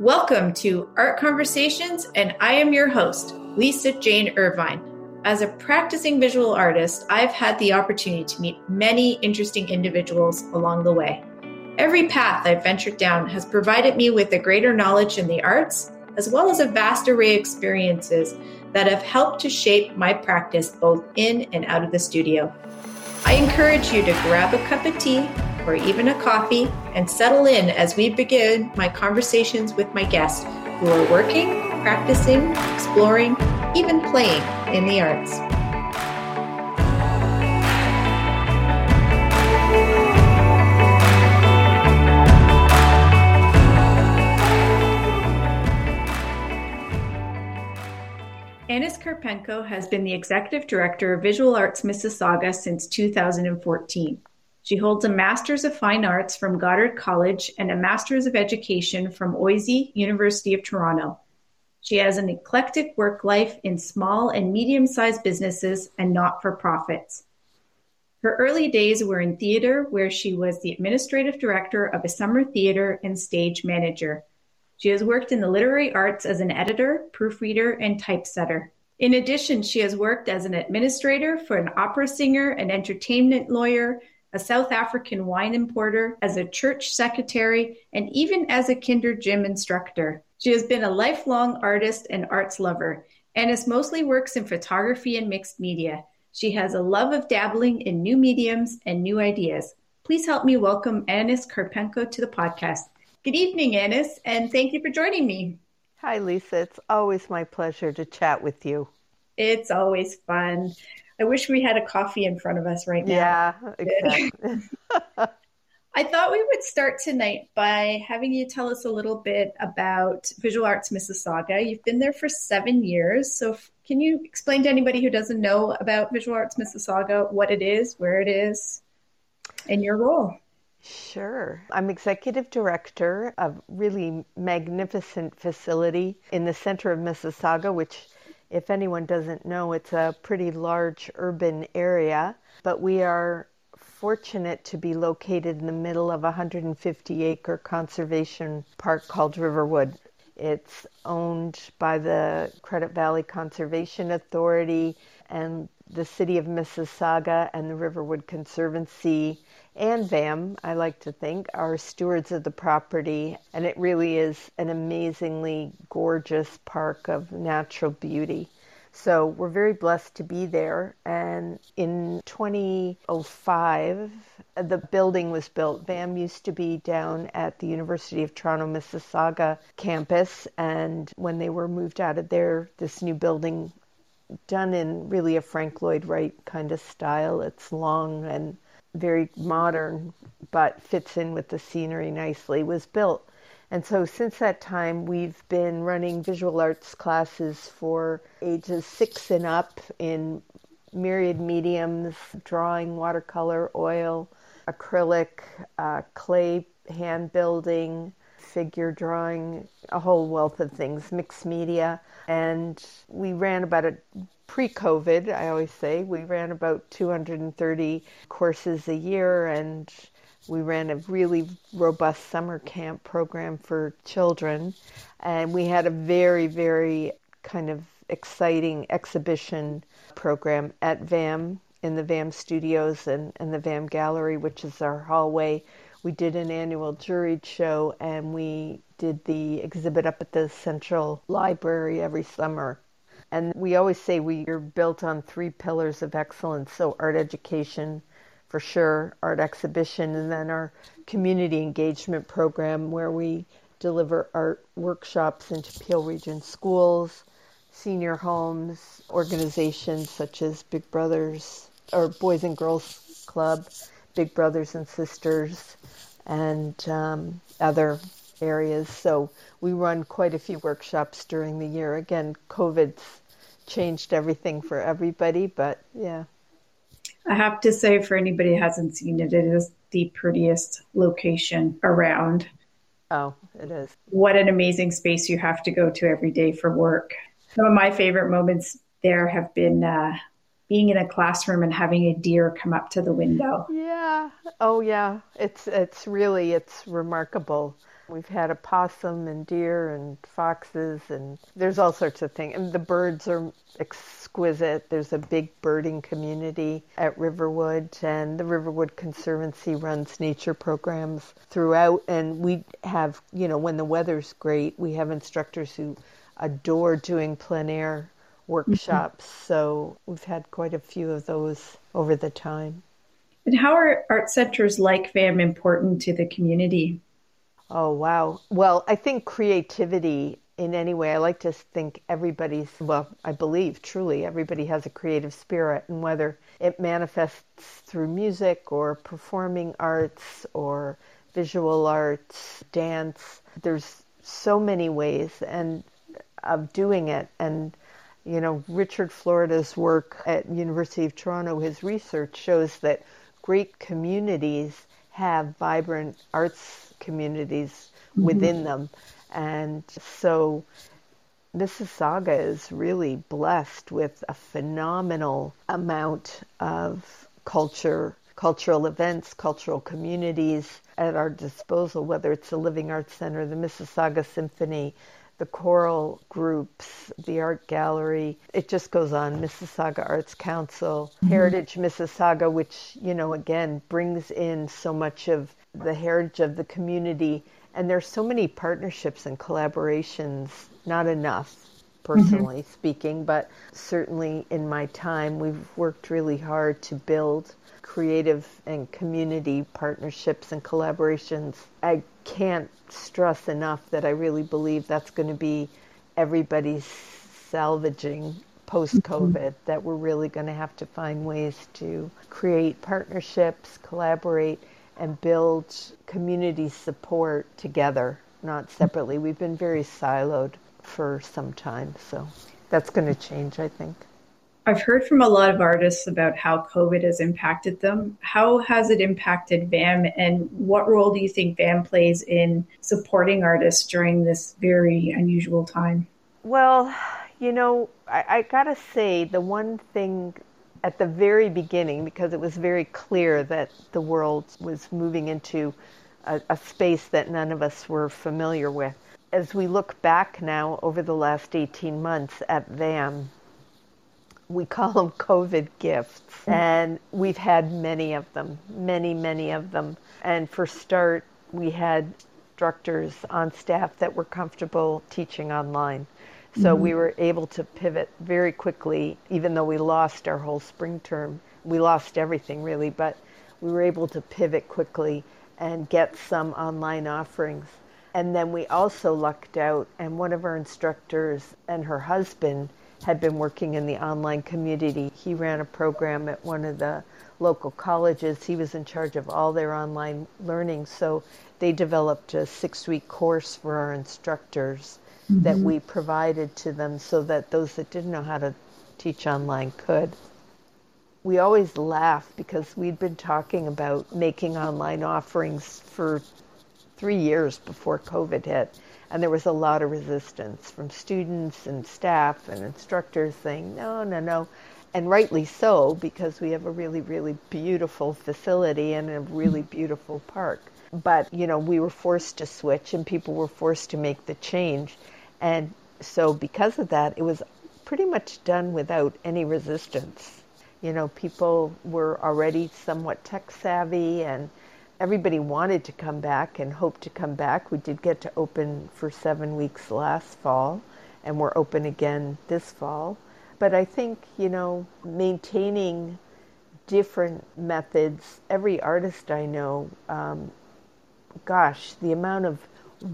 Welcome to Art Conversations, and I am your host, Lisa Jane Irvine. As a practicing visual artist, I've had the opportunity to meet many interesting individuals along the way. Every path I've ventured down has provided me with a greater knowledge in the arts, as well as a vast array of experiences that have helped to shape my practice both in and out of the studio. I encourage you to grab a cup of tea or even a coffee and settle in as we begin my conversations with my guests who are working, practicing, exploring, even playing in the arts. Annis Karpenko has been the executive director of Visual Arts Mississauga since 2014. She holds a Master's of Fine Arts from Goddard College and a Master's of Education from OISE, University of Toronto. She has an eclectic work life in small and medium sized businesses and not for profits. Her early days were in theater, where she was the administrative director of a summer theater and stage manager. She has worked in the literary arts as an editor, proofreader, and typesetter. In addition, she has worked as an administrator for an opera singer, an entertainment lawyer, a South African wine importer, as a church secretary, and even as a kinder gym instructor. She has been a lifelong artist and arts lover. Annis mostly works in photography and mixed media. She has a love of dabbling in new mediums and new ideas. Please help me welcome Annis Karpenko to the podcast. Good evening, Annis, and thank you for joining me. Hi, Lisa. It's always my pleasure to chat with you. It's always fun. I wish we had a coffee in front of us right now. Yeah, exactly. I thought we would start tonight by having you tell us a little bit about Visual Arts Mississauga. You've been there for seven years. So, can you explain to anybody who doesn't know about Visual Arts Mississauga what it is, where it is, and your role? Sure. I'm executive director of really magnificent facility in the center of Mississauga, which if anyone doesn't know, it's a pretty large urban area, but we are fortunate to be located in the middle of a 150 acre conservation park called Riverwood. It's owned by the Credit Valley Conservation Authority and the City of Mississauga and the Riverwood Conservancy and VAM, I like to think, are stewards of the property. And it really is an amazingly gorgeous park of natural beauty. So we're very blessed to be there. And in 2005, the building was built. VAM used to be down at the University of Toronto Mississauga campus. And when they were moved out of there, this new building, done in really a Frank Lloyd Wright kind of style, it's long and very modern but fits in with the scenery nicely, was built. And so since that time, we've been running visual arts classes for ages six and up in myriad mediums drawing, watercolor, oil, acrylic, uh, clay, hand building, figure drawing, a whole wealth of things, mixed media. And we ran about a pre COVID, I always say, we ran about 230 courses a year and we ran a really robust summer camp program for children. And we had a very, very kind of exciting exhibition program at VAM in the VAM studios and, and the VAM gallery, which is our hallway. We did an annual juried show and we did the exhibit up at the Central Library every summer. And we always say we are built on three pillars of excellence. So, art education, for sure, art exhibition, and then our community engagement program where we deliver art workshops into Peel Region schools, senior homes, organizations such as Big Brothers or Boys and Girls Club, Big Brothers and Sisters, and um, other areas. So we run quite a few workshops during the year. Again, COVID's changed everything for everybody, but yeah. I have to say, for anybody who hasn't seen it, it is the prettiest location around. Oh, it is. What an amazing space you have to go to every day for work. Some of my favorite moments there have been uh, being in a classroom and having a deer come up to the window. Yeah. Oh, yeah. It's it's really it's remarkable. We've had opossum and deer and foxes, and there's all sorts of things. And the birds are exquisite. There's a big birding community at Riverwood, and the Riverwood Conservancy runs nature programs throughout. And we have, you know, when the weather's great, we have instructors who adore doing plein air workshops. Mm-hmm. So we've had quite a few of those over the time. And how are art centers like VAM important to the community? Oh, wow. Well, I think creativity in any way, I like to think everybody's, well, I believe truly everybody has a creative spirit, and whether it manifests through music or performing arts or visual arts, dance, there's so many ways and of doing it. And, you know, Richard Florida's work at University of Toronto, his research shows that great communities have vibrant arts communities mm-hmm. within them. And so Mississauga is really blessed with a phenomenal amount of culture, cultural events, cultural communities at our disposal, whether it's the Living Arts Center, the Mississauga Symphony, the choral groups, the art gallery. It just goes on. Mississauga Arts Council, mm-hmm. Heritage Mississauga, which, you know, again, brings in so much of the heritage of the community. And there's so many partnerships and collaborations, not enough, personally mm-hmm. speaking, but certainly in my time, we've worked really hard to build creative and community partnerships and collaborations. I can't stress enough that I really believe that's going to be everybody's salvaging post COVID, mm-hmm. that we're really going to have to find ways to create partnerships, collaborate, and build community support together, not separately. We've been very siloed for some time, so that's going to change, I think. I've heard from a lot of artists about how COVID has impacted them. How has it impacted VAM, and what role do you think VAM plays in supporting artists during this very unusual time? Well, you know, I, I gotta say, the one thing at the very beginning because it was very clear that the world was moving into a, a, space that none of us were familiar with. As we look back now over the last 18 months at VAM, we call them COVID gifts. And we've had many of them, many, many of them. And for start, we had instructors on staff that were comfortable teaching online. So mm-hmm. we were able to pivot very quickly, even though we lost our whole spring term. We lost everything really, but we were able to pivot quickly and get some online offerings. And then we also lucked out, and one of our instructors and her husband had been working in the online community. He ran a program at one of the local colleges. He was in charge of all their online learning. So they developed a six week course for our instructors mm-hmm. that we provided to them so that those that didn't know how to teach online could. We always laugh because we'd been talking about making online offerings for three years before COVID hit. And there was a lot of resistance from students and staff and instructors saying, no, no, no. And rightly so, because we have a really, really beautiful facility and a really beautiful park. But, you know, we were forced to switch and people were forced to make the change. And so, because of that, it was pretty much done without any resistance. You know, people were already somewhat tech savvy and everybody wanted to come back and hoped to come back. We did get to open for seven weeks last fall and we're open again this fall. But I think, you know, maintaining different methods, every artist I know, um, gosh, the amount of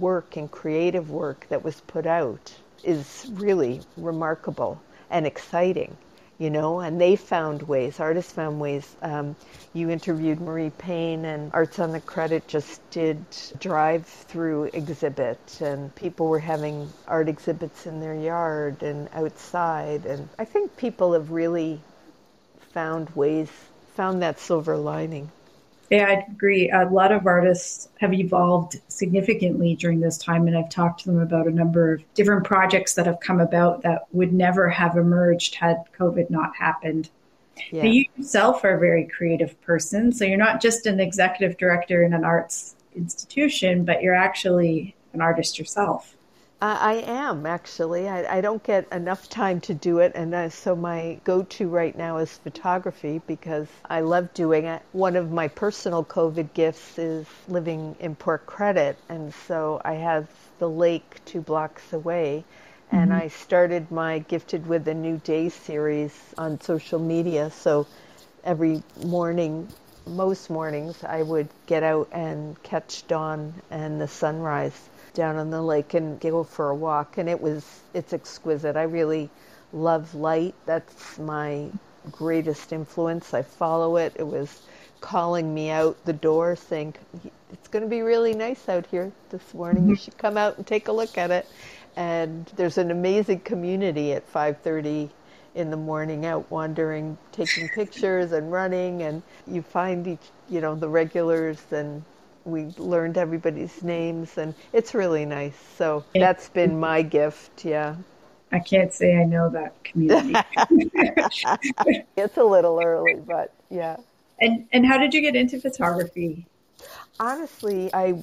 work and creative work that was put out is really remarkable and exciting, you know, and they found ways, artists found ways. Um, you interviewed Marie Payne, and Arts on the Credit just did drive through exhibit, and people were having art exhibits in their yard and outside. And I think people have really found ways, found that silver lining. Yeah, I agree. A lot of artists have evolved significantly during this time, and I've talked to them about a number of different projects that have come about that would never have emerged had COVID not happened. Yeah. You yourself are a very creative person, so you're not just an executive director in an arts institution, but you're actually an artist yourself. I am actually. I, I, don't get enough time to do it, and uh, so my go-to right now is photography because I love doing it. One of my personal COVID gifts is living in Port Credit, and so I have the lake two blocks away. And mm-hmm. I started my Gifted with a New Day series on social media. So every morning, most mornings, I would get out and catch dawn and the sunrise down on the lake and go for a walk and it was it's exquisite. I really love light. That's my greatest influence. I follow it. It was calling me out the door saying it's going to be really nice out here this morning. You mm-hmm. should come out and take a look at it. And there's an amazing community at 5:30 in the morning out wandering, taking pictures and running and you find each, you know, the regulars and we learned everybody's names and it's really nice. So that's been my gift, yeah. I can't say I know that community. it's a little early, but yeah. And and how did you get into photography? Honestly, I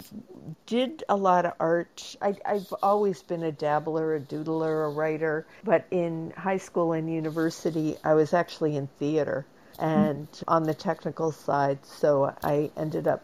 did a lot of art. I, have always been a dabbler, a doodler, a writer. But in high school and university, I was actually in theater and on the technical side. So I ended up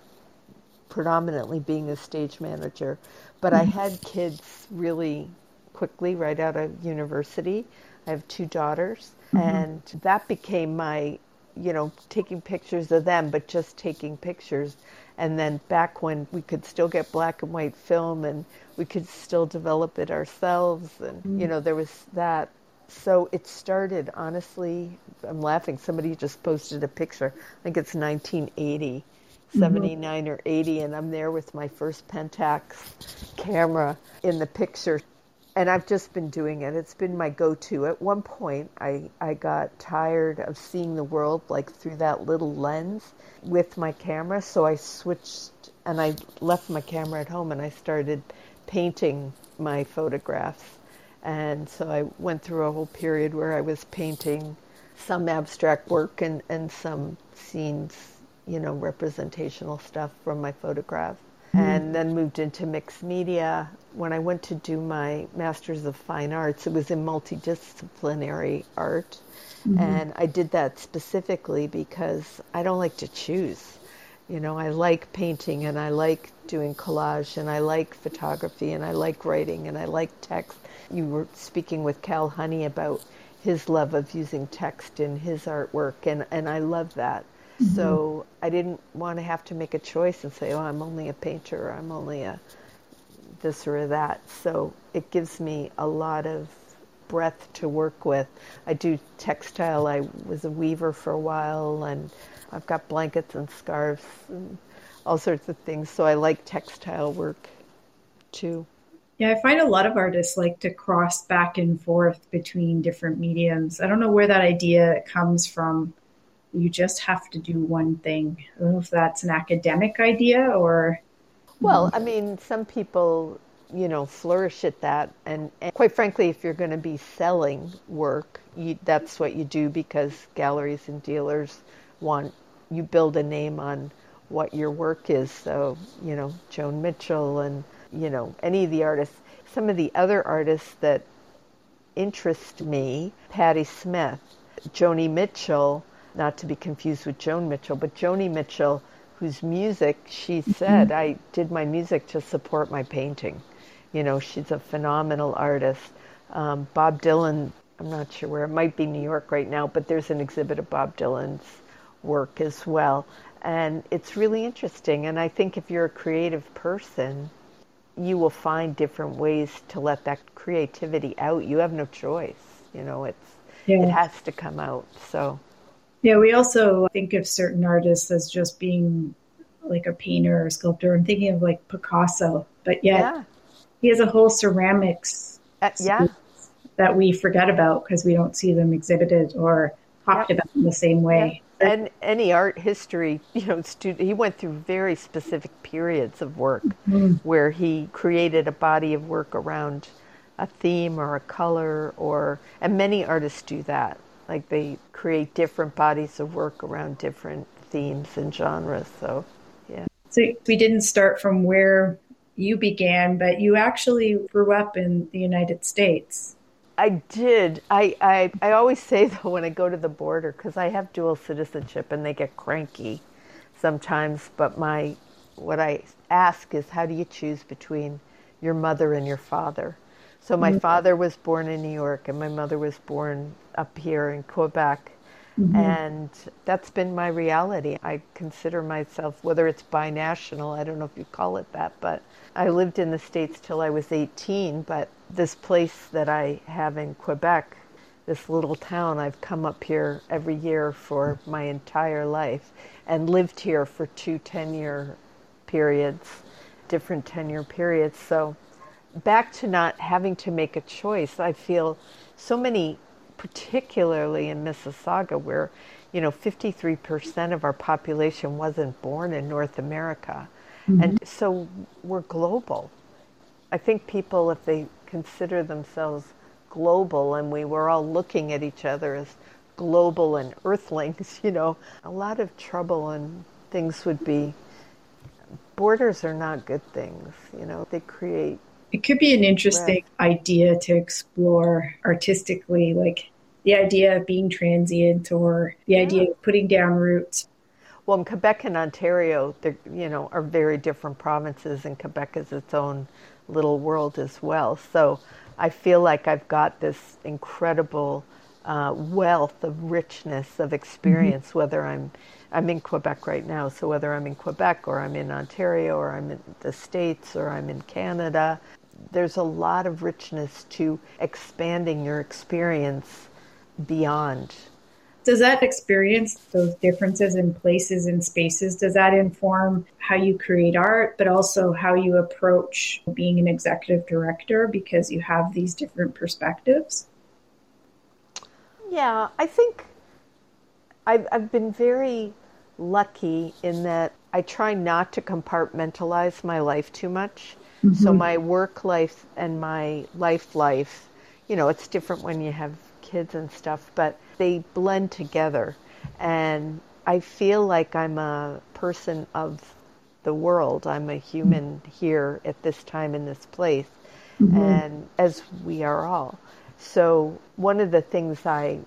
predominantly being a stage manager, but I mm-hmm. had kids really quickly right out of university. I have two daughters, mm-hmm. and that became my, you know, taking pictures of them, but just taking pictures. And then back when we could still get black and white film and we could still develop it ourselves, and, mm-hmm. you know, there was that. So it started, honestly, I'm laughing. Somebody just posted a picture. I think it's 1980 Mm-hmm. 79 mm-hmm. or 80 and I'm there with my first Pentax camera in the picture and I've just been doing it. It's been my go-to. At one point, I, I got tired of seeing the world like through that little lens with my camera, so I switched and I left my camera at home and I started painting my photographs. And so I went through a whole period where I was painting some abstract work and, and some scenes you know, representational stuff from my photographs. Mm-hmm. And then moved into mixed media. When I went to do my Masters of Fine Arts, it was in multidisciplinary art. Mm-hmm. And I did that specifically because I don't like to choose. You know, I like painting and I like doing collage and I like photography and I like writing and I like text. You were speaking with Cal Honey about his love of using text in his artwork, and, and I love that. Mm-hmm. So I didn't want to have to make a choice and say, oh, I'm only a painter, or I'm only a this or that. So it gives me a lot of breadth to work with. I do textile. I was a weaver for a while, and I've got blankets and scarves and all sorts of things. So I like textile work too. Yeah, I find a lot of artists like to cross back and forth between different mediums. I don't know where that idea comes from you just have to do one thing. I don't know if that's an academic idea or. Well, mm-hmm. I mean, some people, you know, flourish at that. And, and quite frankly, if you're going to be selling work, you, that's what you do because galleries and dealers want you build a name on what your work is. So, you know, Joan Mitchell and, you know, any of the artists. Some of the other artists that interest me, Patti Smith, Joni Mitchell, not to be confused with Joan Mitchell, but Joni Mitchell, whose music she mm-hmm. said, I did my music to support my painting. You know, she's a phenomenal artist. Um, Bob Dylan, I'm not sure where, it might be New York right now, but there's an exhibit of Bob Dylan's work as well. And it's really interesting. And I think if you're a creative person, you will find different ways to let that creativity out. You have no choice. You know, it's yeah. it has to come out. So yeah, we also think of certain artists as just being like a painter or sculptor. I'm thinking of like Picasso, but yet yeah. he has a whole ceramics uh, yeah. that we forget about because we don't see them exhibited or talked yep. about in the same way. And any art history, you know, student, he went through very specific periods of work mm-hmm. where he created a body of work around a theme or a color or and many artists do that like they create different bodies of work around different themes and genres. So, yeah. So we didn't start from where you began, but you actually grew up in the United States. I did. I, I, I always say though when I go to the border because I have dual citizenship and they get cranky sometimes. But my what I ask is how do you choose between your mother and your father? So my mm-hmm. father was born in New York and my mother was born up here in Quebec. Mm-hmm. And that's been my reality. I consider myself, whether it's binational, I don't know if you call it that, but I lived in the States till I was 18. But this place that I have in Quebec, this little town, I've come up here every year for my entire life and lived here for two 10 year periods, different 10 year periods. So back to not having to make a choice, I feel so many particularly in Mississauga, where you know 53% of our population wasn't born in North America, mm-hmm. and so we're global. I think people, if they consider themselves global, and we were all looking at each other as global and earthlings, you know, a lot of trouble and things would be. Borders are not good things, you know. They create it could be an interesting right. idea to explore artistically, like the idea of being transient or the yeah. idea of putting down roots. Well, in Quebec and Ontario, they you know are very different provinces, and Quebec is its own little world as well. So I feel like I've got this incredible uh, wealth of richness of experience, mm-hmm. whether I'm I'm in Quebec right now, so whether I'm in Quebec or I'm in Ontario or I'm in the States or I'm in Canada, there's a lot of richness to expanding your experience beyond. Does that experience, those differences in places and spaces, does that inform how you create art, but also how you approach being an executive director because you have these different perspectives? Yeah, I think I've, I've been very lucky in that I try not to compartmentalize my life too much. Mm-hmm. So my work life and my life life, you know, it's different when you have kids and stuff, but they blend together. And I feel like I'm a person of the world. I'm a human here at this time in this place, mm-hmm. and as we are all. So one of the things I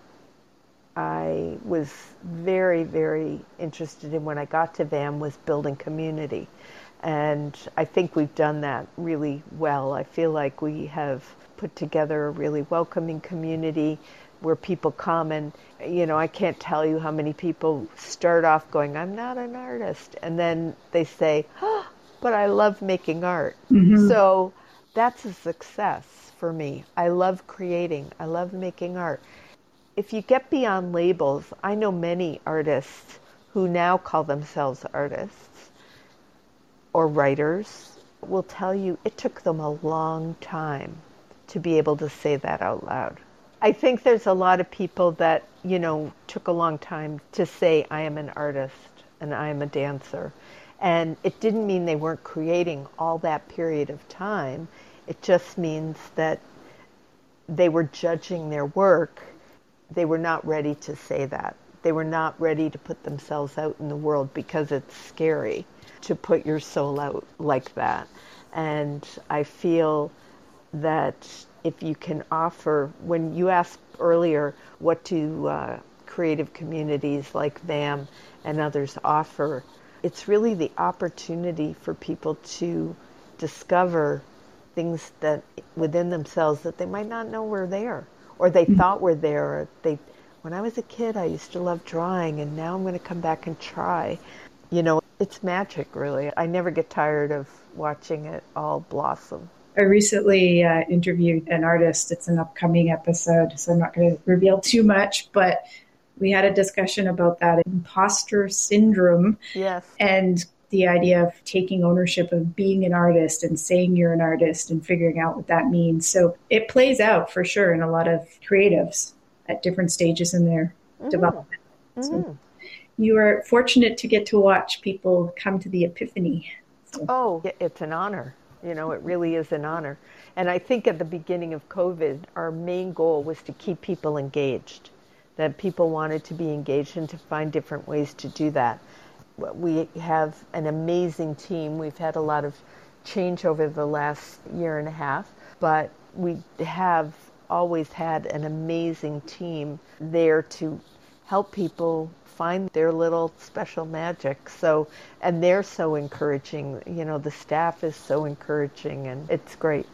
I was very very interested in when I got to VAM was building community. And I think we've done that really well. I feel like we have put together a really welcoming community where people come and you know I can't tell you how many people start off going I'm not an artist and then they say oh, but I love making art mm-hmm. so that's a success for me I love creating I love making art if you get beyond labels I know many artists who now call themselves artists or writers will tell you it took them a long time to be able to say that out loud. I think there's a lot of people that, you know, took a long time to say, I am an artist and I am a dancer. And it didn't mean they weren't creating all that period of time. It just means that they were judging their work. They were not ready to say that. They were not ready to put themselves out in the world because it's scary to put your soul out like that. And I feel that if you can offer, when you asked earlier, what do uh, creative communities like VAM and others offer, it's really the opportunity for people to discover things that within themselves that they might not know were there or they mm-hmm. thought were there. They, when I was a kid, I used to love drawing, and now I'm going to come back and try. You know, it's magic, really. I never get tired of watching it all blossom. I recently uh, interviewed an artist. It's an upcoming episode, so I'm not going to reveal too much, but we had a discussion about that imposter syndrome. Yes. And the idea of taking ownership of being an artist and saying you're an artist and figuring out what that means. So it plays out for sure in a lot of creatives at different stages in their mm-hmm. development. So mm-hmm. you are fortunate to get to watch people come to the epiphany. So. Oh, it's an honor. You know, it really is an honor. And I think at the beginning of COVID, our main goal was to keep people engaged, that people wanted to be engaged and to find different ways to do that. We have an amazing team. We've had a lot of change over the last year and a half, but we have always had an amazing team there to help people find their little special magic. So, and they're so encouraging. You know, the staff is so encouraging, and it's great.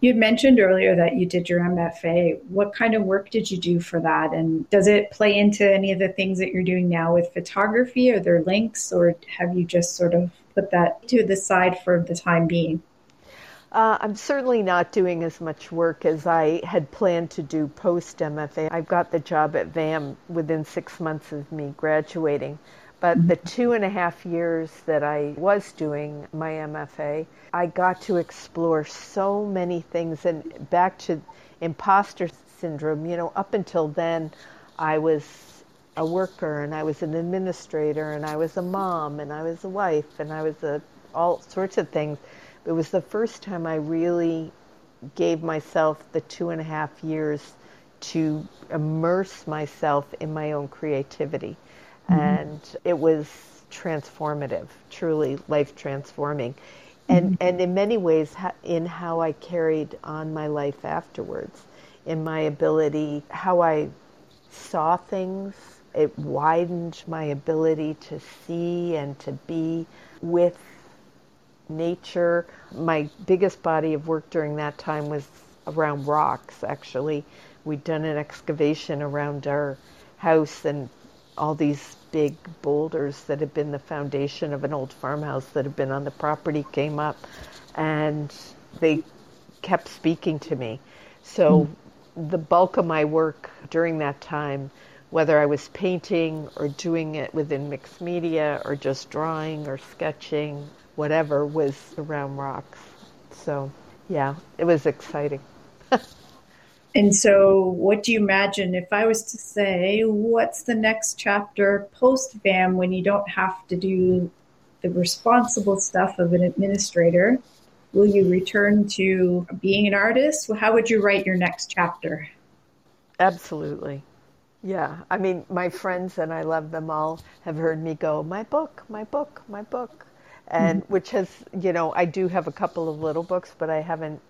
You had mentioned earlier that you did your MFA. What kind of work did you do for that? And does it play into any of the things that you're doing now with photography? Are there links, or have you just sort of put that to the side for the time being? Uh, I'm certainly not doing as much work as I had planned to do post MFA. I've got the job at VAM within six months of me graduating. But the two and a half years that I was doing my MFA, I got to explore so many things. And back to imposter syndrome, you know, up until then, I was a worker and I was an administrator and I was a mom and I was a wife and I was a, all sorts of things. It was the first time I really gave myself the two and a half years to immerse myself in my own creativity. Mm-hmm. And it was transformative, truly life transforming. And, mm-hmm. and in many ways, in how I carried on my life afterwards, in my ability, how I saw things. It widened my ability to see and to be with nature. My biggest body of work during that time was around rocks, actually. We'd done an excavation around our house and all these big boulders that had been the foundation of an old farmhouse that had been on the property came up and they kept speaking to me. So mm. the bulk of my work during that time, whether I was painting or doing it within mixed media or just drawing or sketching whatever was around rocks. So, yeah, it was exciting. and so, what do you imagine if I was to say, what's the next chapter post VAM when you don't have to do the responsible stuff of an administrator? Will you return to being an artist? How would you write your next chapter? Absolutely. Yeah. I mean, my friends, and I love them all, have heard me go, my book, my book, my book and mm-hmm. which has you know I do have a couple of little books, but I haven't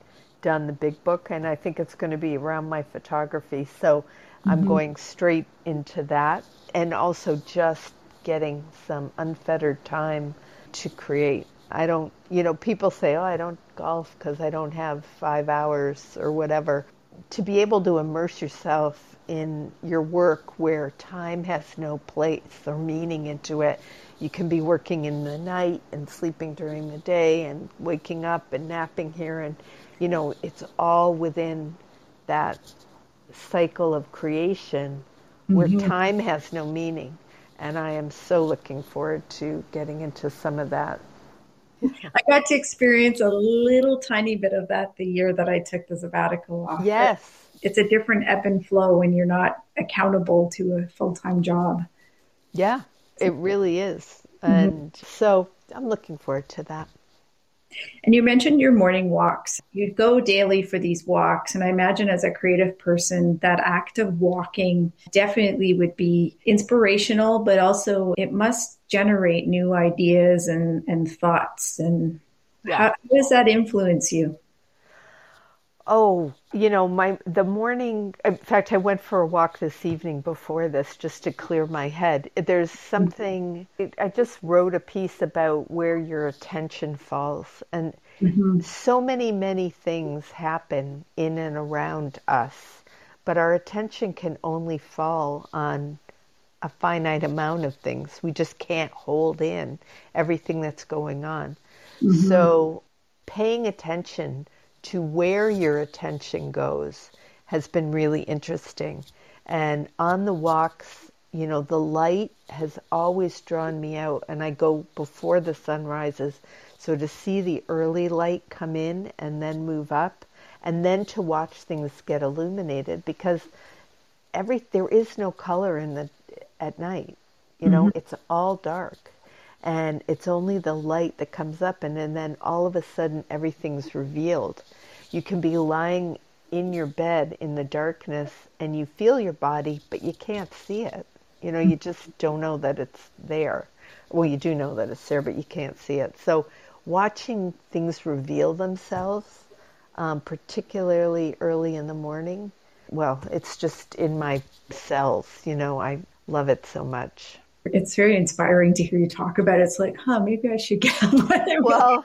done the big book, and I think it's going to be around my photography. So mm-hmm. I'm going straight into that, and also just getting some unfettered time to create. I don't, you know, people say, oh, I don't golf because I don't have five hours or whatever. To be able to immerse yourself in your work where time has no place or meaning into it. You can be working in the night and sleeping during the day and waking up and napping here. And you know it's all within that cycle of creation where mm-hmm. time has no meaning. And i am so looking forward to getting into some of that i got to experience a little tiny bit of that the year that i took the sabbatical off yes it's a different ebb and flow when you're not accountable to a full-time job yeah it really is. Mm-hmm. And mm-hmm. so I'm looking forward to that. And you mentioned your morning walks. You'd go daily for these walks. And I imagine as a creative person, that act of walking definitely would be inspirational, but also it must generate new ideas and, and thoughts. And yeah. how, how does that influence you? Oh, you know, my the morning. In fact, I went for a walk this evening before this just to clear my head. There's something. I just wrote a piece about where your attention falls, and mm-hmm. so many, many things happen in and around us, but our attention can only fall on a finite amount of things. We just can't hold in everything that's going on. Mm-hmm. So, paying attention to where your attention goes has been really interesting. And on the walks, you know, the light has always drawn me out, and I go before the sun rises. So to see the early light come in and then move up, and then to watch things get illuminated because every there is no color in the at night. You know, mm-hmm. it's all dark. And it's only the light that comes up, and, and then all of a sudden everything's revealed. You can be lying in your bed in the darkness and you feel your body, but you can't see it. You know, you just don't know that it's there. Well, you do know that it's there, but you can't see it. So watching things reveal themselves, um, particularly early in the morning, well, it's just in my cells. You know, I love it so much. It's very inspiring to hear you talk about it. It's like, huh, maybe I should get one. Well,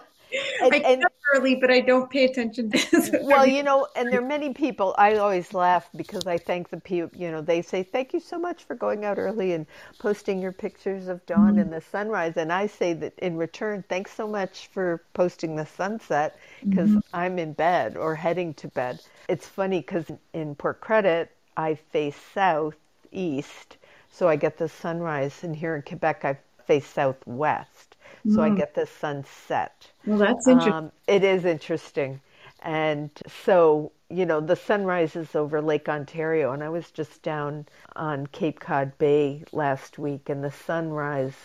and, I get up early, but I don't pay attention to this. Well, you know, and there are many people. I always laugh because I thank the people. You know, they say thank you so much for going out early and posting your pictures of dawn mm-hmm. and the sunrise, and I say that in return, thanks so much for posting the sunset because mm-hmm. I'm in bed or heading to bed. It's funny because in Port Credit, I face southeast, so I get the sunrise, and here in Quebec, I face southwest so I mm. get the sunset. Well, that's interesting. Um, it is interesting. And so, you know, the sunrise is over Lake Ontario, and I was just down on Cape Cod Bay last week, and the sunrise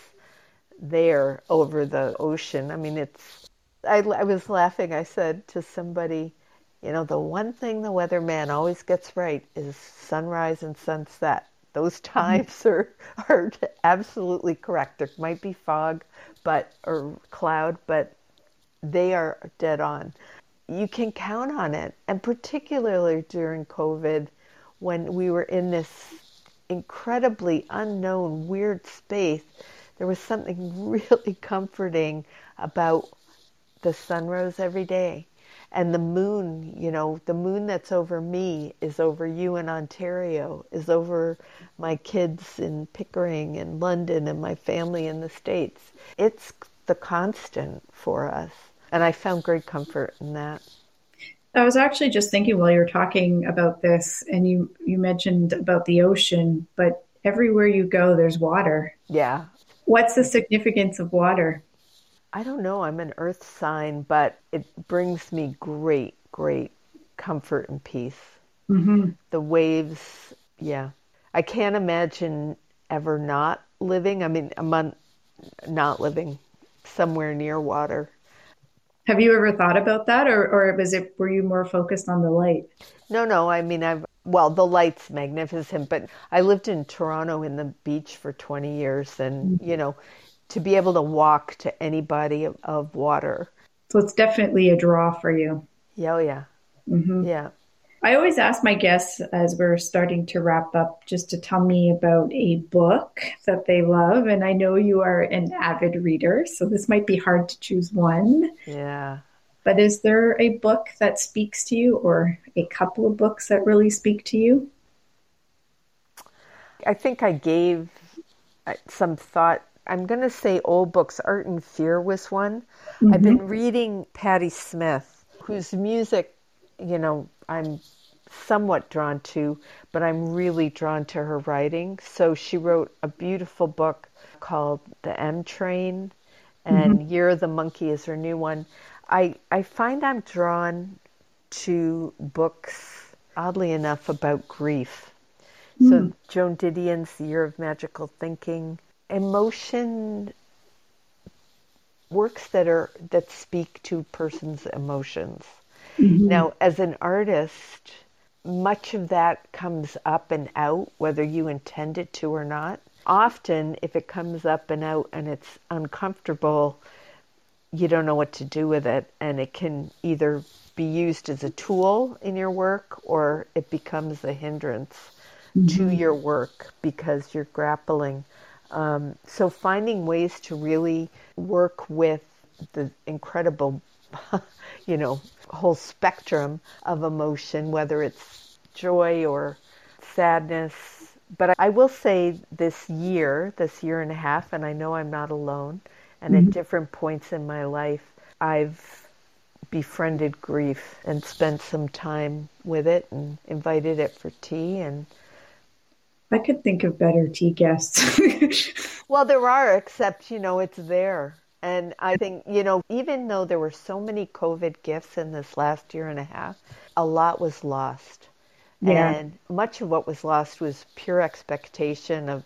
there over the ocean. I mean, it's. I, I was laughing. I said to somebody, you know, the one thing the weatherman always gets right is sunrise and sunset. Those times are are absolutely correct. There might be fog, but or cloud, but they are dead on. You can count on it, and particularly during COVID, when we were in this incredibly unknown, weird space, there was something really comforting about the sun rose every day and the moon, you know, the moon that's over me is over you in Ontario, is over my kids in Pickering and London and my family in the States. It's the constant for us. And I found great comfort in that. I was actually just thinking while you were talking about this, and you, you mentioned about the ocean, but everywhere you go, there's water. Yeah. What's the significance of water? I don't know. I'm an earth sign, but it brings me great, great comfort and peace. Mm-hmm. The waves, yeah. I can't imagine ever not living. I mean, I'm on, not living somewhere near water. Have you ever thought about that, or, or was it were you more focused on the light? No, no. I mean, I've well, the light's magnificent, but I lived in Toronto in the beach for 20 years, and mm-hmm. you know, to be able to walk to any body of, of water. So it's definitely a draw for you. Yeah, oh yeah. Mm-hmm. Yeah. I always ask my guests as we're starting to wrap up just to tell me about a book that they love. And I know you are an avid reader, so this might be hard to choose one. Yeah. But is there a book that speaks to you or a couple of books that really speak to you? I think I gave uh, some thought I'm going to say old books. Art and Fear was one. Mm-hmm. I've been reading Patti Smith, whose music, you know, I'm somewhat drawn to, but I'm really drawn to her writing. So she wrote a beautiful book called The M Train, and mm-hmm. Year of the Monkey is her new one. I, I find I'm drawn to books, oddly enough, about grief. Mm. So Joan Didion's Year of Magical Thinking, emotion works that are that speak to person's emotions. Mm-hmm. Now, as an artist, much of that comes up and out, whether you intend it to or not. Often, if it comes up and out and it's uncomfortable, you don't know what to do with it, and it can either be used as a tool in your work or it becomes a hindrance mm-hmm. to your work because you're grappling um, so finding ways to really work with the incredible, you know, whole spectrum of emotion, whether it's joy or sadness. But I will say this year, this year and a half, and I know I'm not alone, and mm-hmm. at different points in my life, I've befriended grief and spent some time with it and invited it for tea and I could think of better tea guests. well, there are, except, you know, it's there. And I think, you know, even though there were so many COVID gifts in this last year and a half, a lot was lost. Yeah. And much of what was lost was pure expectation of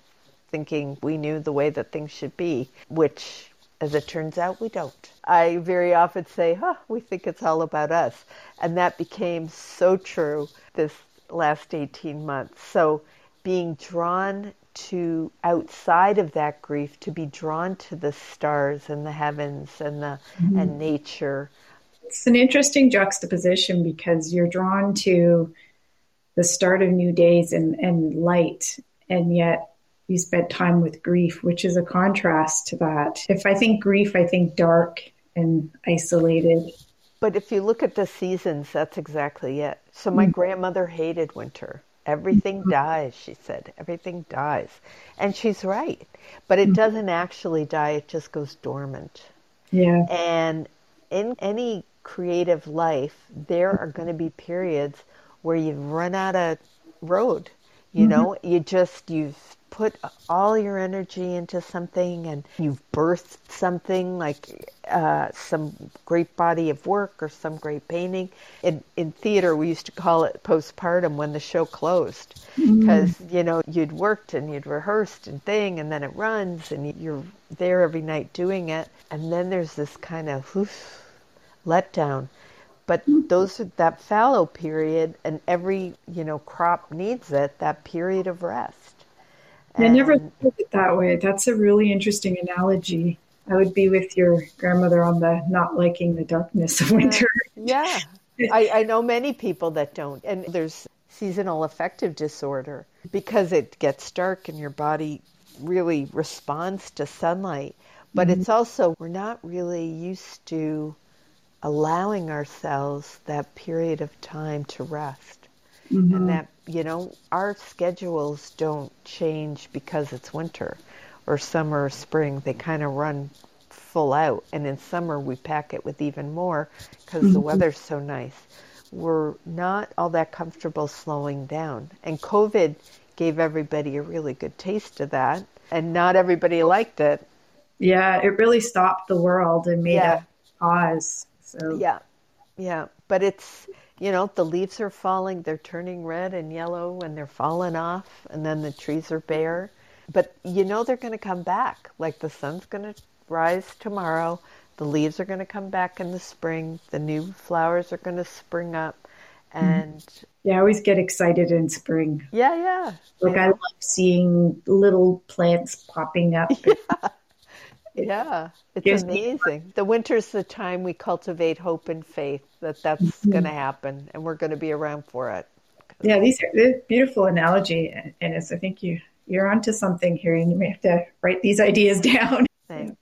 thinking we knew the way that things should be, which, as it turns out, we don't. I very often say, huh, we think it's all about us. And that became so true this last 18 months. So being drawn to outside of that grief to be drawn to the stars and the heavens and the mm-hmm. and nature. It's an interesting juxtaposition because you're drawn to the start of new days and, and light and yet you spent time with grief which is a contrast to that. If i think grief i think dark and isolated. But if you look at the seasons that's exactly it. So my mm-hmm. grandmother hated winter Everything mm-hmm. dies, she said. Everything dies. And she's right. But it mm-hmm. doesn't actually die, it just goes dormant. Yeah. And in any creative life, there are going to be periods where you've run out of road. You mm-hmm. know, you just, you've put all your energy into something and you've birthed something like uh, some great body of work or some great painting. In, in theater, we used to call it postpartum when the show closed because, mm-hmm. you know, you'd worked and you'd rehearsed and thing and then it runs and you're there every night doing it. And then there's this kind of oof, letdown. But mm-hmm. those that fallow period, and every you know crop needs it. That period of rest I never look it that way. That's a really interesting analogy. I would be with your grandmother on the not liking the darkness of winter. Yeah. I, I know many people that don't. And there's seasonal affective disorder because it gets dark and your body really responds to sunlight. But mm-hmm. it's also, we're not really used to allowing ourselves that period of time to rest. Mm-hmm. And that, you know, our schedules don't change because it's winter or summer or spring. They kind of run full out. And in summer, we pack it with even more because mm-hmm. the weather's so nice. We're not all that comfortable slowing down. And COVID gave everybody a really good taste of that. And not everybody liked it. Yeah, it really stopped the world and made yeah. a pause. So yeah, yeah. But it's you know, the leaves are falling, they're turning red and yellow and they're falling off, and then the trees are bare. But you know they're going to come back. Like the sun's going to rise tomorrow, the leaves are going to come back in the spring, the new flowers are going to spring up. Mm-hmm. And yeah, I always get excited in spring. Yeah, yeah. Like yeah. I love seeing little plants popping up. Yeah. Yeah, it's amazing. The winter's the time we cultivate hope and faith that that's mm-hmm. going to happen, and we're going to be around for it. Yeah, these are beautiful analogy, and I think you you're onto something here, and you may have to write these ideas down. Thanks.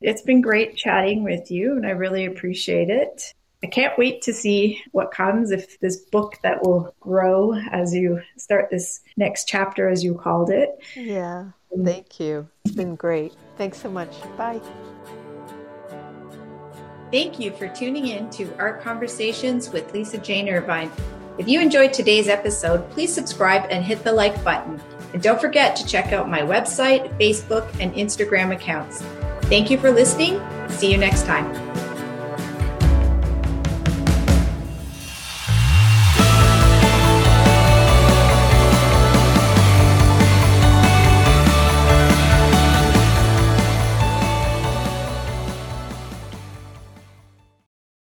It's been great chatting with you, and I really appreciate it. I can't wait to see what comes if this book that will grow as you start this next chapter, as you called it. Yeah. Mm-hmm. Thank you. It's been great. Thanks so much. Bye. Thank you for tuning in to Art Conversations with Lisa Jane Irvine. If you enjoyed today's episode, please subscribe and hit the like button. And don't forget to check out my website, Facebook, and Instagram accounts. Thank you for listening. See you next time.